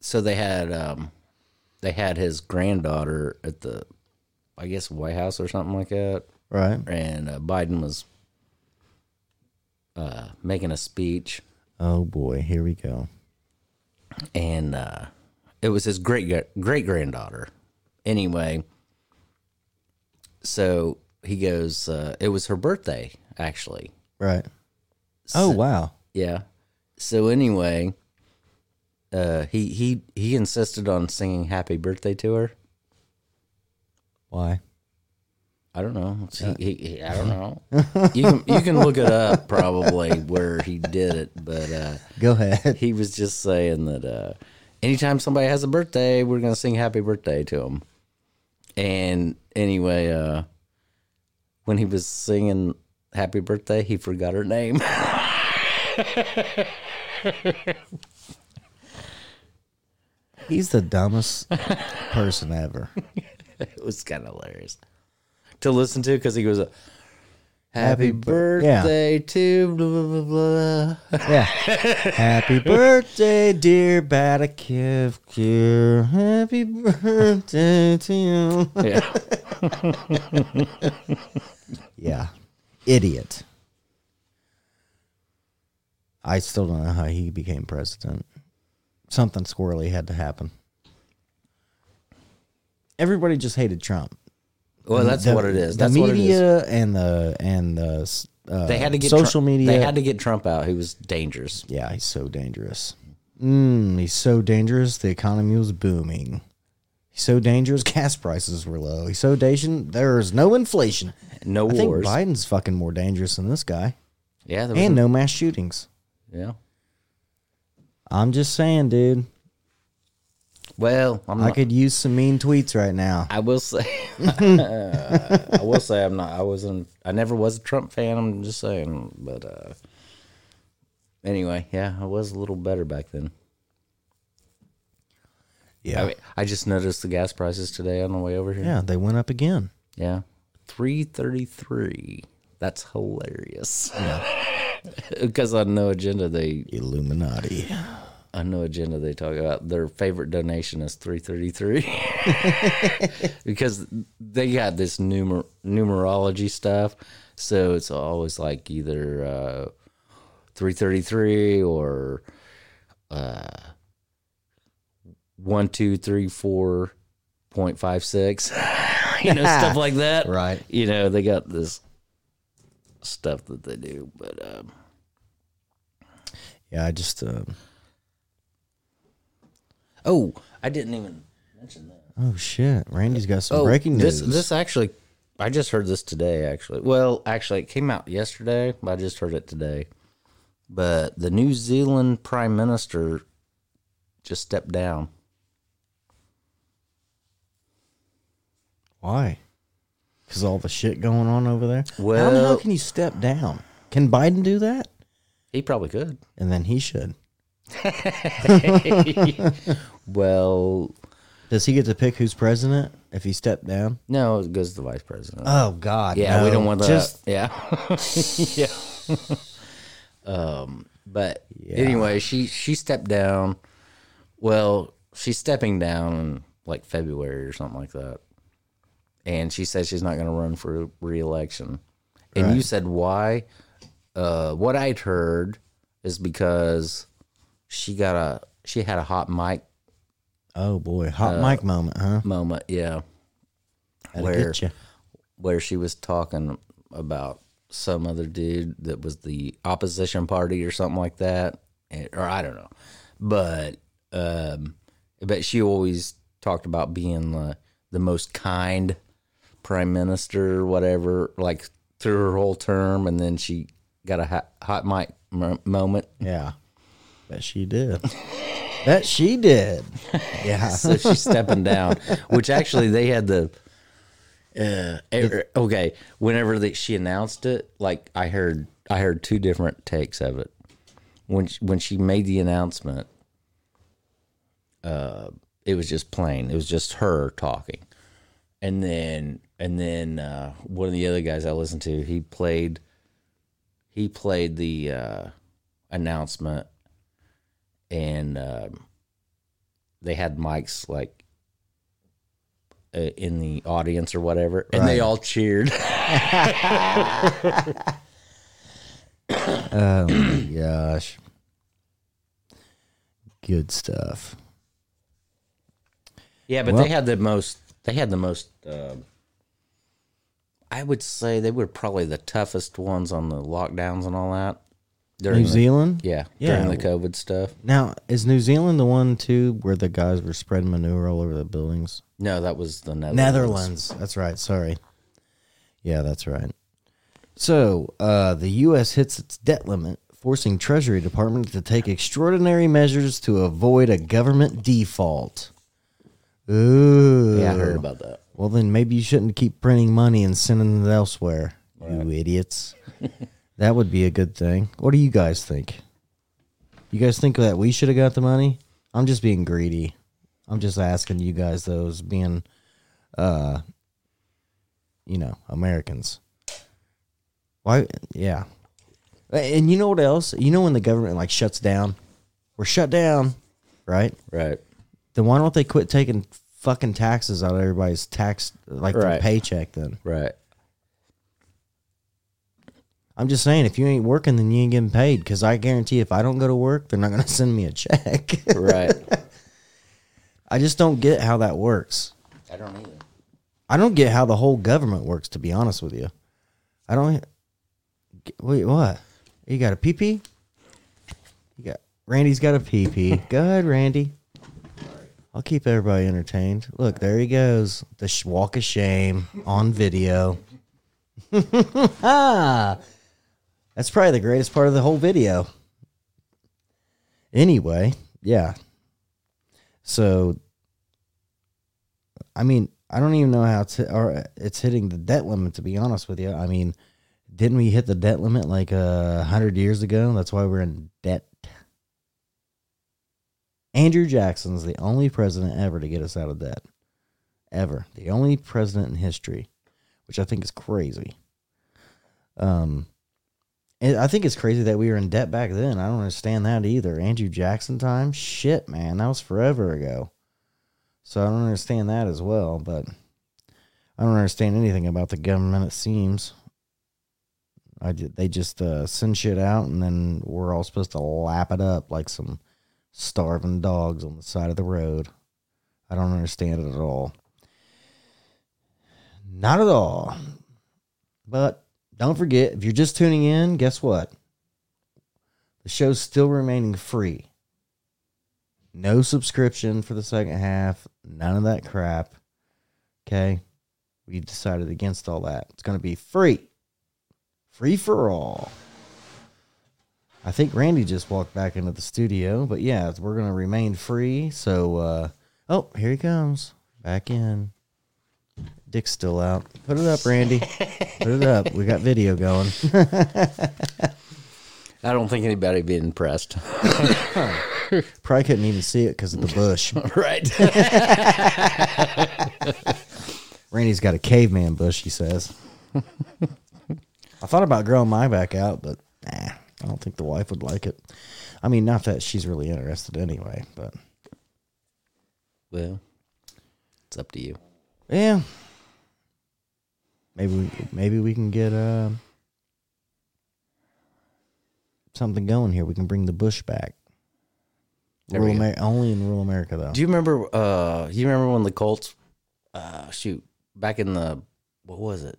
so they had um, they had his granddaughter at the, I guess White House or something like that, right. and uh, Biden was uh, making a speech, Oh boy, here we go. and uh, it was his great great granddaughter. Anyway, so he goes. Uh, it was her birthday, actually. Right. Oh wow. Yeah. So anyway, uh, he he he insisted on singing "Happy Birthday" to her. Why? I don't know. He, he, he- I don't know. you can you can look it up probably where he did it, but uh, Go ahead. he was just saying that uh, anytime somebody has a birthday, we're gonna sing "Happy Birthday" to them. And anyway, uh, when he was singing "Happy Birthday," he forgot her name. *laughs* He's the dumbest person ever. It was kind of hilarious to listen to because he goes, uh, "Happy Happy bir- yeah. birthday to blah blah blah blah." Yeah. Happy *laughs* birthday, dear Batakiv Cure. Happy birthday to you. Yeah, Yeah. Idiot. I still don't know how he became president. Something squirrely had to happen. Everybody just hated Trump. Well, that's The- what it is. The That's what it is. media and the and the uh, They had to get social Trump- media. They had to get Trump out. He was dangerous. Yeah, he's so dangerous. Mm, he's so dangerous. The economy was booming. He's so dangerous. *laughs* Gas prices were low. He's so dangerous. There's no inflation. No I think. Biden's fucking more dangerous than this guy. yeah, there And no mass shootings. yeah. I'm just saying, dude. Well, I'm I not, could use some mean tweets right now. I will say, *laughs* I will say, I'm not. I wasn't. I never was a Trump fan. I'm just saying. But uh anyway, yeah, I was a little better back then. Yeah. I, mean, I just noticed the gas prices today on the way over here. yeah, they went up again. Yeah. 333. That's hilarious. Yeah. *laughs* Because on No Agenda they Illuminati. On No Agenda they talk about their favorite donation is 333. *laughs* because they got this numer- numerology stuff. So it's always like either uh 333 or uh one two three four point five six. *laughs* you know, stuff *laughs* like that. Right. You know, they got this stuff that they do, but um, Yeah, I just uh, oh, I didn't even mention that. oh shit. Randy's got some Oh, breaking news. This this actually, I just heard this today. Actually, well, actually, it came out yesterday, but I just heard it today. But the New Zealand Prime Minister just stepped down. Why? Because all the shit going on over there. Well, how, the hell Well- can you step down? Can Biden do that? He probably could. And then he should. *laughs* Well, Does he get to pick who's president if he stepped down? no, it goes to the vice president. Oh God! yeah, we don't want that. Just yeah, *laughs* yeah. um, but anyway, she she stepped down. Well, she's stepping down in like February or something like that, and she says she's not going to run for re-election. And you said why? Uh, what I'd heard is because she got a she had a hot mic. Oh boy, hot mic moment, huh? moment, yeah, That'll where where she was talking about some other dude that was the opposition party or something like that, and- or I don't know, but um, but she always talked about being the the most kind prime minister, or whatever, like through her whole term, and then she got a hot, hot mic m- moment. Yeah, bet she did. bet she did. *laughs* Yeah. so she's stepping down. Which actually they had the. Uh, er- okay, whenever they, she announced it, like I heard, I heard two different takes of it. When she, when she made the announcement, uh, it was just plain. It was just her talking, and then and then uh, one of the other guys I listened to, he played, he played the uh, announcement, and um, they had mics like uh, in the audience or whatever, and they all cheered. *laughs* Oh my gosh. Good stuff. yeah, but Well- they had the most. They had the most. Uh, I would say they were probably the toughest ones on the lockdowns and all that. During New the- Zealand? yeah, Yeah. during the COVID stuff. Now, is New Zealand the one too where the guys were spreading manure all over the buildings? No, that was the Netherlands. Netherlands. That's right. Sorry. Yeah, that's right. So, uh, the U.S. hits its debt limit, forcing Treasury Department to take extraordinary measures to avoid a government default. Ooh. Yeah, I heard about that. Well, then maybe you shouldn't keep printing money and sending it elsewhere, you idiots. *laughs* that would be a good thing. What do you guys think? You guys think that we should have got the money? I'm just being greedy. I'm just asking you guys those being uh you know, Americans. Why yeah. And you know what else? You know when the government like shuts down? We're shut down, right? Right. Then why don't they quit taking fucking taxes out of everybody's tax like Right. paycheck then? Right. I'm just saying if you ain't working then you ain't getting paid cuz I guarantee if I don't go to work they're not going *laughs* to send me a check. Right. *laughs* I just don't get how that works. I don't either. I don't get how the whole government works to be honest with you. I don't Wait, what? You got a pee pee? You got Randy's got a pee pee. *laughs* Go ahead, Randy. I'll keep everybody entertained. Look, there he goes. The sh- walk of shame on video. ah, that's probably the greatest part of the whole video. Anyway, yeah. So, I mean, I don't even know how it's or it's hitting the debt limit. To be honest with you, I mean, didn't we hit the debt limit like a hundred years ago? That's why we're in debt. Andrew Jackson's the only president ever to get us out of debt. Ever. The only president in history, which I think is crazy. Um and I think it's crazy that we were in debt back then. I don't understand that either. Andrew Jackson time? Shit, man. That was forever ago. So I don't understand that as well, but I don't understand anything about the government it seems. I ju- they just uh, send shit out and then we're all supposed to lap it up like some starving dogs on the side of the road. I don't understand it at all. Not at all. But don't forget, if you're just tuning in, guess what? The show's still remaining free. No subscription for the second half. None of that crap. Okay? We decided against all that. It's going to be free. Free for all. I think Randy just walked back into the studio, but yeah, we're going to remain free. So, uh, oh, here he comes. Back in. Dick's still out. Put it up, Randy. Put it up. We got video going. *laughs* I don't think anybody would be impressed. *laughs* Probably couldn't even see it because of the bush. *laughs* right. Randy's got a caveman bush, he says. I thought about growing my back out, but nah, I don't think the wife would like it. I mean, not that she's really interested anyway, but well, it's up to you. yeah. Maybe we, maybe we can get uh, something going here. We can bring the bush back. There rural we go. Amer- only in rural America though. Do you remember? Uh, you remember when the Colts? Uh, shoot, back in the what was it?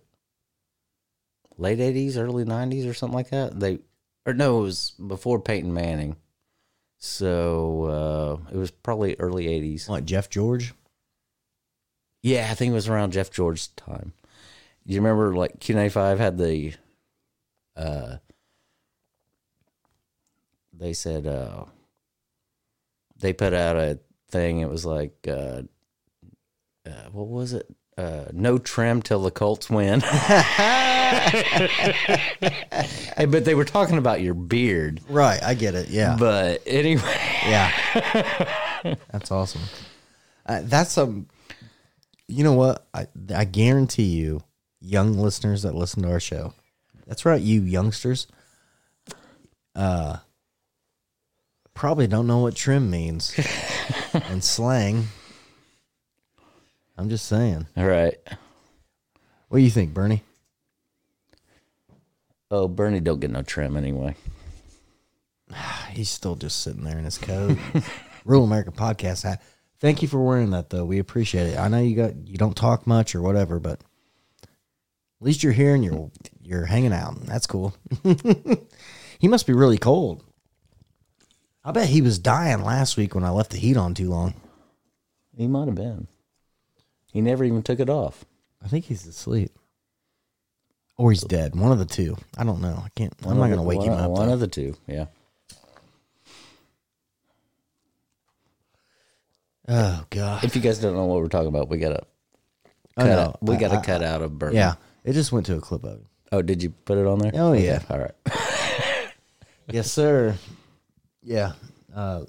Late eighties, early nineties, or something like that. They, or no, it was before Peyton Manning. So uh, it was probably early eighties. What Jeff George? Yeah, I think it was around Jeff George's time. You remember, like Q ninety five had the, uh, they said, uh, they put out a thing. It was like, uh, uh, what was it? Uh, no trim till the Colts win. *laughs* hey, but they were talking about your beard. Right, I get it. Yeah, But anyway, yeah, *laughs* that's awesome. Uh, that's um, you know what? I I guarantee you, young listeners that listen to our show, that's right, you youngsters, uh, probably don't know what trim means *laughs* in slang. I'm just saying. all right. What do you think, Bernie? Oh, Bernie don't get no trim anyway. *sighs* He's still just sitting there in his coat. *laughs* Rural America podcast hat. Thank you for wearing that though. We appreciate it. I know you got you don't talk much or whatever, but at least you're here and you're you're hanging out. That's cool. *laughs* he must be really cold. I bet he was dying last week when I left the heat on too long. He might have been. He never even took it off. I think he's asleep. Or he's dead. One of the two. I don't know. I can't I'm not gonna wake one, him up. One though. of the two, yeah. oh god. If you guys don't know what we're talking about, we gotta cut know. out, we gotta I- cut out of Bernie. Yeah. It just went to a clip of it. Oh, did you put it on there? Oh, Okay, yeah. All right. *laughs* Yes, sir. Yeah. Uh,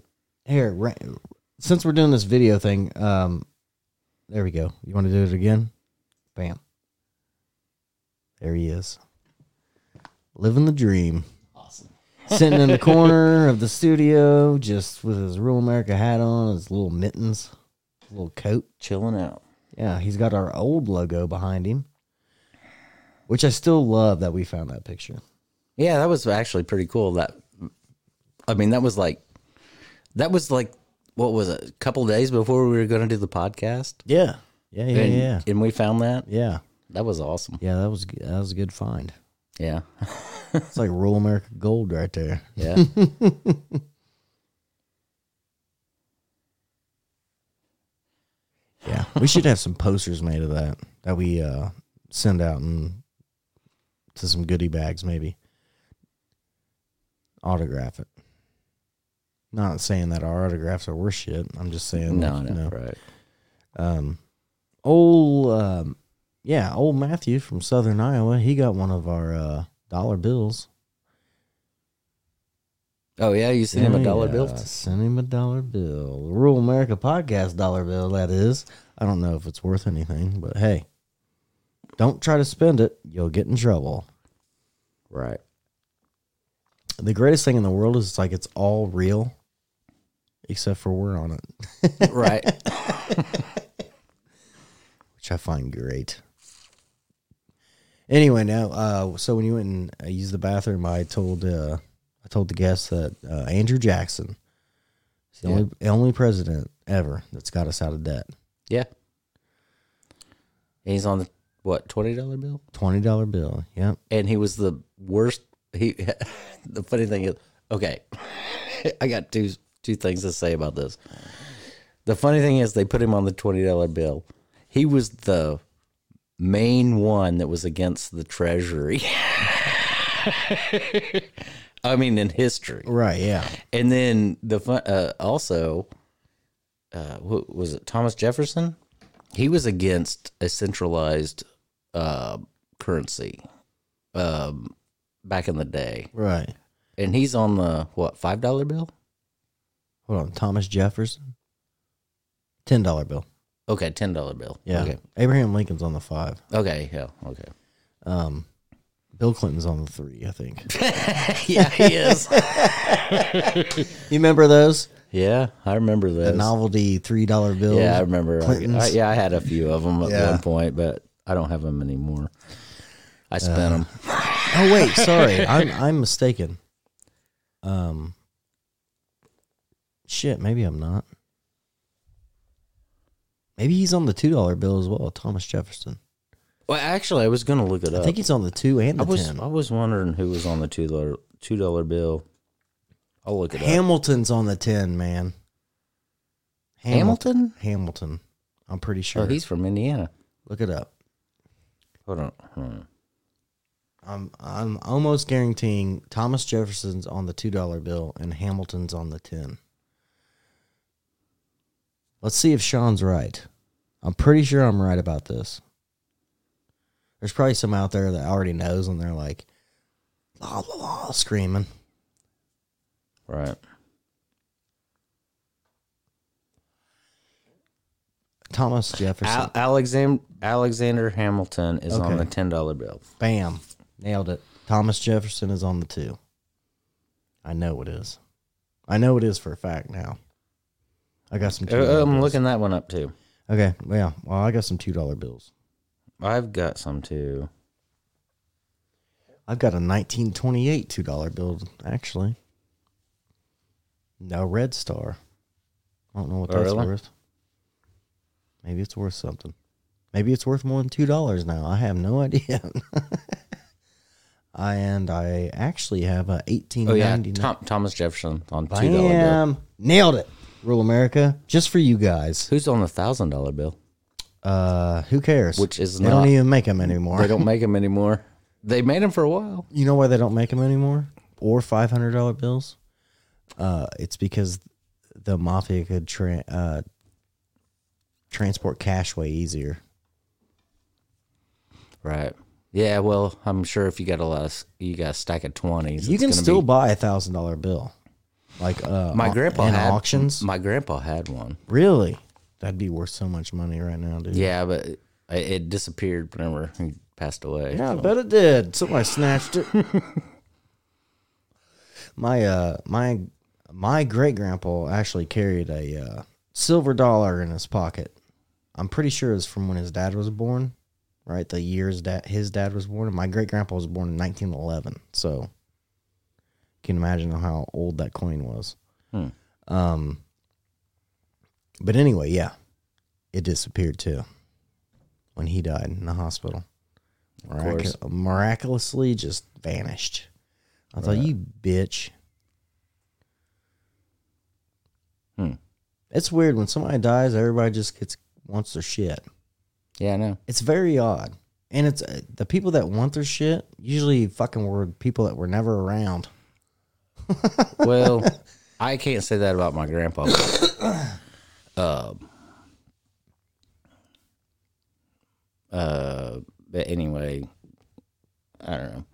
here, ra- since we're doing this video thing, um, there we go. You want to do it again? Bam. There he is, living the dream. Awesome. *laughs* Sitting in the corner *laughs* of the studio, just with his Rural America hat on, his little mittens, little coat. Chilling out. Yeah, he's got our old logo behind him, which I still love that we found that picture. Yeah, that was actually pretty cool. That I mean, that was like that was like what was it? A couple days before we were going to do the podcast. Yeah, yeah, yeah, and, yeah, and we found that. yeah. That was awesome. Yeah, that was that was a good find. Yeah. It's like rural America gold right there. Yeah. *laughs* Yeah, we should have some posters made of that that we uh, send out and to some goodie bags, maybe. Autograph it. Not saying that our autographs are worth shit. I'm just saying, no, like, no, you know, right. um, old, um, yeah, old Matthew from Southern Iowa. He got one of our uh, dollar bills. Oh yeah, you sent him a dollar Yeah, bill. Send him a dollar bill. Rural America Podcast dollar bill, that is. I don't know if it's worth anything, but hey, don't try to spend it. You'll get in trouble. Right. The greatest thing in the world is it's like it's all real, except for we're on it, *laughs* Right. *laughs* which I find great. Anyway, now, uh, so when you went and uh, used the bathroom, I told uh, I told the guests that uh, Andrew Jackson is the Yeah. only only president ever that's got us out of debt. yeah. And he's on the what twenty dollar bill, Twenty dollar bill. Yep. and he was the worst. He. *laughs* the funny thing is, okay, *laughs* I got two two things to say about this. The funny thing is, they put him on the twenty dollar bill. He was the main one that was against the treasury. *laughs* I mean, in history. Right. Yeah. And then the fun, uh, also, uh, was it? Thomas Jefferson. He was against a centralized uh, currency um, back in the day, Right. and he's on the what five dollar bill? Hold on. Thomas Jefferson. Ten dollar bill. Okay, ten dollar bill. Yeah. Okay. Abraham Lincoln's on the five. Okay. Yeah. Okay. Um, Bill Clinton's on the three. I think. *laughs* yeah, he is. *laughs* you remember those? yeah, I remember The those. novelty three dollar bills. yeah, I remember. I, I- yeah, I had a few of them at Yeah. one point, but I don't have them anymore. I spent Uh, them. Oh wait, *laughs* sorry, I'm I'm mistaken. Um, shit, maybe I'm not. Maybe he's on the two dollar bill as well, Thomas Jefferson. Well, actually, I was gonna look it up. I up. think he's on the two and I the was ten. I was wondering who was on the two dollar two dollar bill. I'll look it up. Hamilton's on the ten, man. Hamilton? Hamilton. I'm pretty sure. Oh, he's from Indiana. Look it up. Hold on. Hmm. I'm I'm almost guaranteeing Thomas Jefferson's on the two dollar bill and Hamilton's on the ten. Let's see if Sean's right. I'm pretty sure I'm right about this. There's probably some out there that already knows and they're like la la la screaming. Right. Thomas Jefferson. Al- Alexander Alexander Hamilton is on the ten dollar bill. Bam. Nailed it. Thomas Jefferson is on the two. I know it is. I know it is for a fact now. I got some. $2 Uh, I'm bills. looking that one up too. Okay, well, well, I got some two dollar bills. I've got some too. I've got a 1928 two dollar bill actually. No red star. I don't know what Oh, that's really? worth. Maybe it's worth something. Maybe it's worth more than two dollars now. I have no *laughs* idea. I and I actually have a 1899. Oh yeah, Tom, Thomas Jefferson on two dollar bill. Nailed it. Rural America, just for you guys. Who's on the thousand dollar bill? Uh, who cares? Which is they not- don't even make them anymore. They don't make them anymore. They made them for a while. You know why they don't make them anymore? Or five hundred dollar bills? Uh, it's because the mafia could tra- uh, transport cash way easier. Right. Yeah. Well, I'm sure if you got a lot of you got a stack of twenties, You can still buy a thousand dollar bill, like uh, My grandpa in had auctions. My grandpa had one. really, that'd be worth so much money right now, dude. Yeah, but it, it disappeared whenever he passed away. Yeah, I bet it did. Somebody snatched it. *laughs* my uh my my great grandpa actually carried a uh, silver dollar in his pocket. I'm pretty sure it's from when his dad was born, right? The years that his dad was born. My great grandpa was born in 1911, so you can imagine how old that coin was. Hmm. Um, but anyway, yeah, it disappeared too when he died in the hospital. Miracu- miraculously just vanished. I thought, you bitch. Hmm. It's weird when somebody dies, everybody just gets wants their shit. Yeah, I know. It's very odd, and it's uh, the people that want their shit usually fucking were people that were never around. *laughs* Well, I can't say that about my grandpa. uh, *coughs* uh, but anyway, I don't know.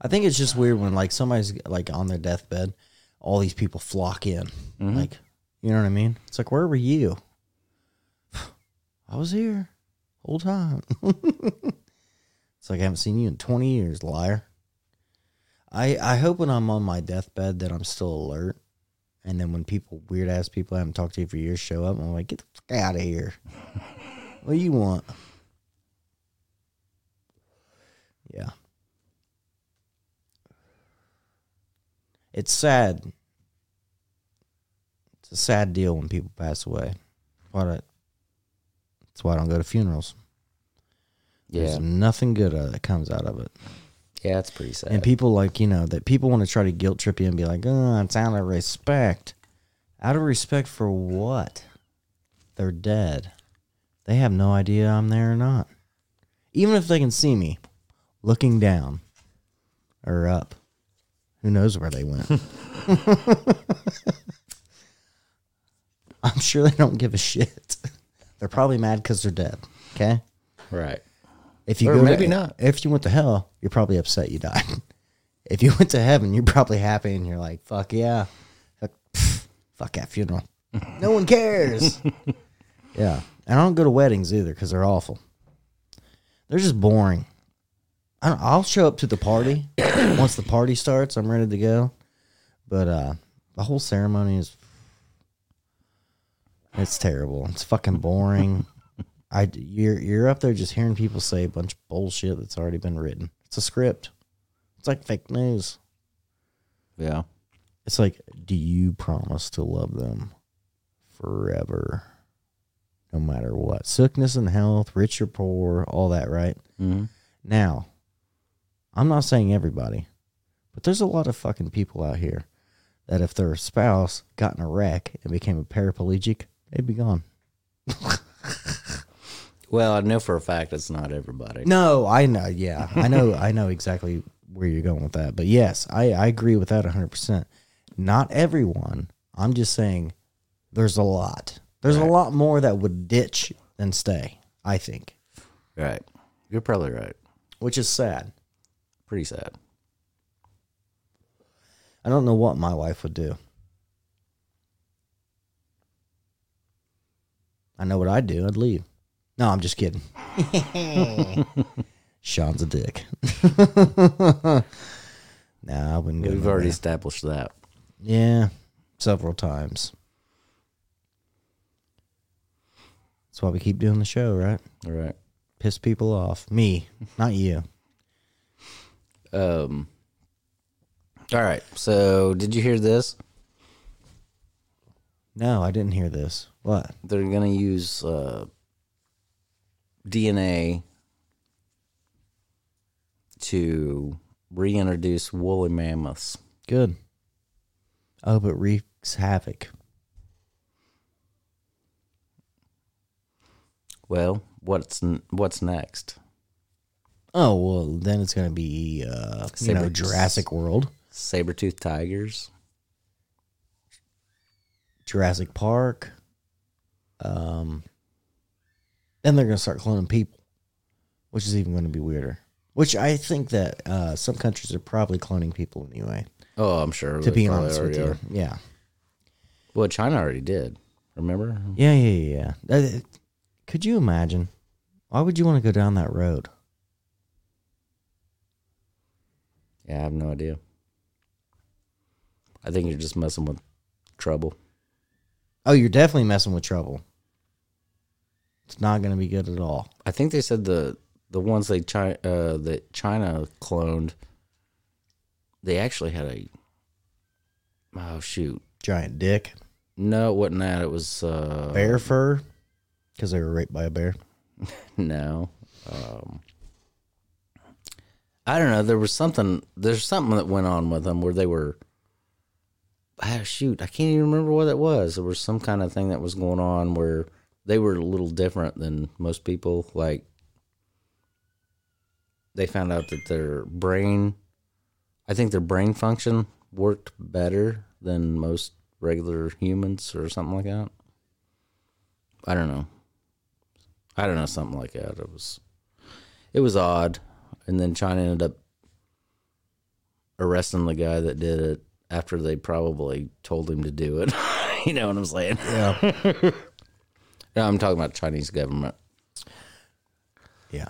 I think it's just weird when like somebody's like on their deathbed, all these people flock in. Like, you know what I mean? It's like, where were you? I was here whole time. *laughs* it's like I haven't seen you in twenty years, liar. I I hope when I'm on my deathbed that I'm still alert. And then when people weird ass people I haven't talked to you for years show up, I'm like, get the fuck out of here. *laughs* what do you want? Yeah. it's sad. It's a sad deal when people pass away. What I, that's why I don't go to funerals. Yeah, There's nothing good uh, that comes out of it. yeah, it's pretty sad. And people like you know that people want to try to guilt trip you and be like, "Oh, it's out of respect." Out of respect for what? They're dead. They have no idea I'm there or not. Even if they can see me looking down or up, who knows where they went? *laughs* *laughs* I'm sure they don't give a shit. They're probably mad because they're dead. Okay. right. If you Or go maybe to, not. If you went to hell, you're probably upset you died. *laughs* if you went to heaven, you're probably happy and you're like, "Fuck yeah, Like, *sighs* pff, fuck that funeral. *laughs* no one cares." *laughs* yeah, and I don't go to weddings either because they're awful. They're just boring. I don't, I'll show up to the party *coughs* once the party starts. I'm ready to go, but uh, the whole ceremony is it's terrible. It's fucking boring. I you're you're up there just hearing people say a bunch of bullshit that's already been written. It's a script. It's like fake news. Yeah. It's like, do you promise to love them forever? No matter what. Sickness and health, rich or poor, all that, right? Mm-hmm. Now, I'm not saying everybody, but there's a lot of fucking people out here that if their spouse got in a wreck and became a paraplegic, they'd be gone. *laughs* Well, I know for a fact it's not everybody. No, I know. Yeah, I know. *laughs* I know exactly where you're going with that. But yes, I, I agree with that 100%. Not everyone. I'm just saying there's a lot. There's a lot more that would ditch than stay, I think, Right. You're probably right. which is sad. Pretty sad. I don't know what my wife would do. I know what I'd do. I'd leave. No, I'm just kidding. *laughs* Sean's a dick. *laughs* nah, I wouldn't go. We've already established that. Yeah, several times. That's why we keep doing the show, right? All right. Piss people off. Me, not you. Um. All right. So, did you hear this? No, I didn't hear this. What? They're going to use uh, DNA to reintroduce woolly mammoths. Good. Oh, but wreaks havoc. Well, what's n- what's next? Oh well, then it's gonna be uh, you know Saber- Jurassic World, Saber-toothed tigers. Jurassic Park. Um, then they're gonna start cloning people, which is even going to be weirder. Which I think that uh, some countries are probably cloning people anyway. Oh, I'm sure. To be honest with you, are. yeah, Well, China already did. Remember? yeah, yeah, yeah. yeah. Uh, could you imagine? Why would you want to go down that road? Yeah, I have no idea. I think you're just messing with trouble. Oh, you're definitely messing with trouble. It's not going to be good at all. I think they said the the ones they China uh, that China cloned, they actually had a. Oh shoot! Giant dick, No, it wasn't that. It was uh, bear fur, because they were raped by a bear. *laughs* No, um, I don't know. There was something. There's something that went on with them where they were. Ah, shoot, I can't even remember what it was. There was some kind of thing that was going on where they were a little different than most people. Like they found out that their brain, I think their brain function worked better than most regular humans or something like that. I don't know. I don't know, something like that. It was, it was odd, and then China ended up arresting the guy that did it after they probably told him to do it. *laughs* you know what I'm saying? Yeah. *laughs* No, I'm talking about Chinese government. Yeah.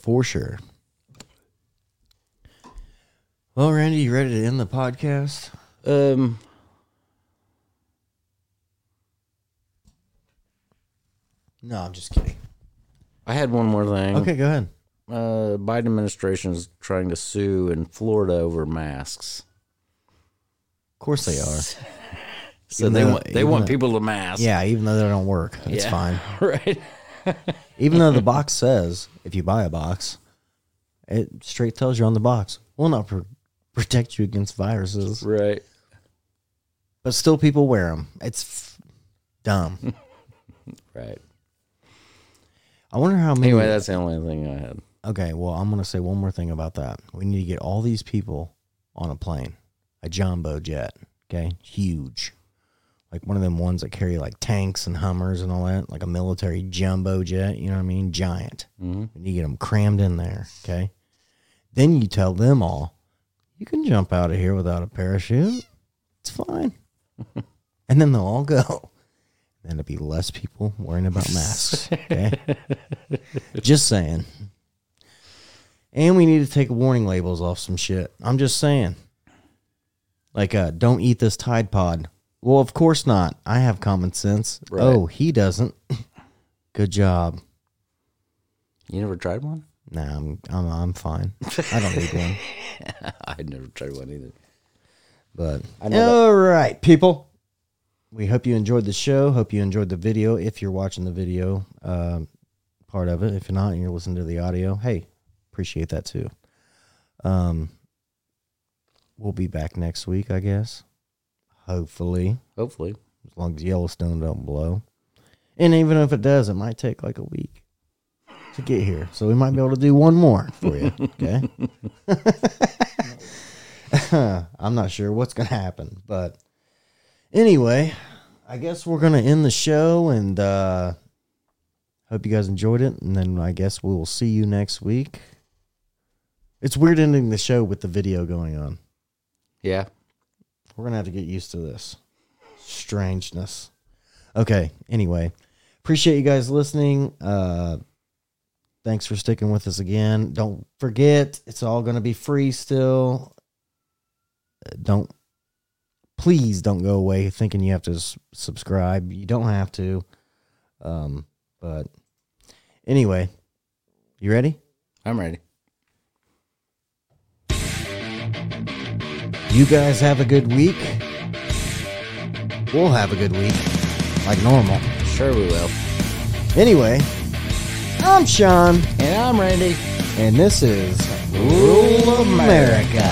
For sure. Well, Randy, you ready to end the podcast? Um, No, I'm just kidding. I had one more thing. Okay, go ahead. Uh, Biden administration is trying to sue in Florida over masks. Of course they are. *laughs* So Even they though- want they want though- people to mask. Yeah, even though they don't work, it's Yeah. fine. *laughs* right. *laughs* Even though the box says if you buy a box, it straight tells you on the box, will not pr- protect you against viruses. Right. But still, people wear them. It's f- dumb. Right. I wonder how many. Anyway, that's the only thing I had. Okay, well, I'm going to say one more thing about that. We need to get all these people on a plane, a jumbo jet, okay? Huge. Like one of them ones that carry like tanks and Hummers and all that, like a military jumbo jet, you know what I mean? Giant. Mhm. We need to get them crammed in there, okay? Then you tell them all, you can jump out of here without a parachute. It's fine. *laughs* and then they'll all go. Then it'll be less people worrying about masks, okay? *laughs* Just saying. And we need to take warning labels off some shit. I'm just saying. Like, uh, don't eat this Tide Pod. Well, of course not. I have common sense. Right. Oh, he doesn't. *laughs* Good job. You never tried one? Nah, I'm I'm I'm fine. I don't need one. *laughs* I never tried one either. But I know that- all right, people. We hope you enjoyed the show. Hope you enjoyed the video. If you're watching the video um, part of it, if you're not and you're listening to the audio, hey, appreciate that too. Um, we'll be back next week, I guess. Hopefully, Hopefully. as long as Yellowstone don't blow. And even if it does, it might take like a week to get here. So we might be able to do one more for you. Okay. *laughs* I'm not sure what's going to happen. But anyway, I guess we're going to end the show and uh, hope you guys enjoyed it. And then I guess we will see you next week. It's weird ending the show with the video going on. Yeah. We're gonna have to get used to this strangeness. Okay. Anyway, appreciate you guys listening. Uh, thanks for sticking with us again. Don't forget, it's all gonna be free still. Don't please don't go away thinking you have to s- subscribe. You don't have to. Um, but anyway, you ready? I'm ready. You guys have a good week. We'll have a good week, like normal. Sure we will. Anyway, I'm Sean, And I'm Randy. and this is Rural America.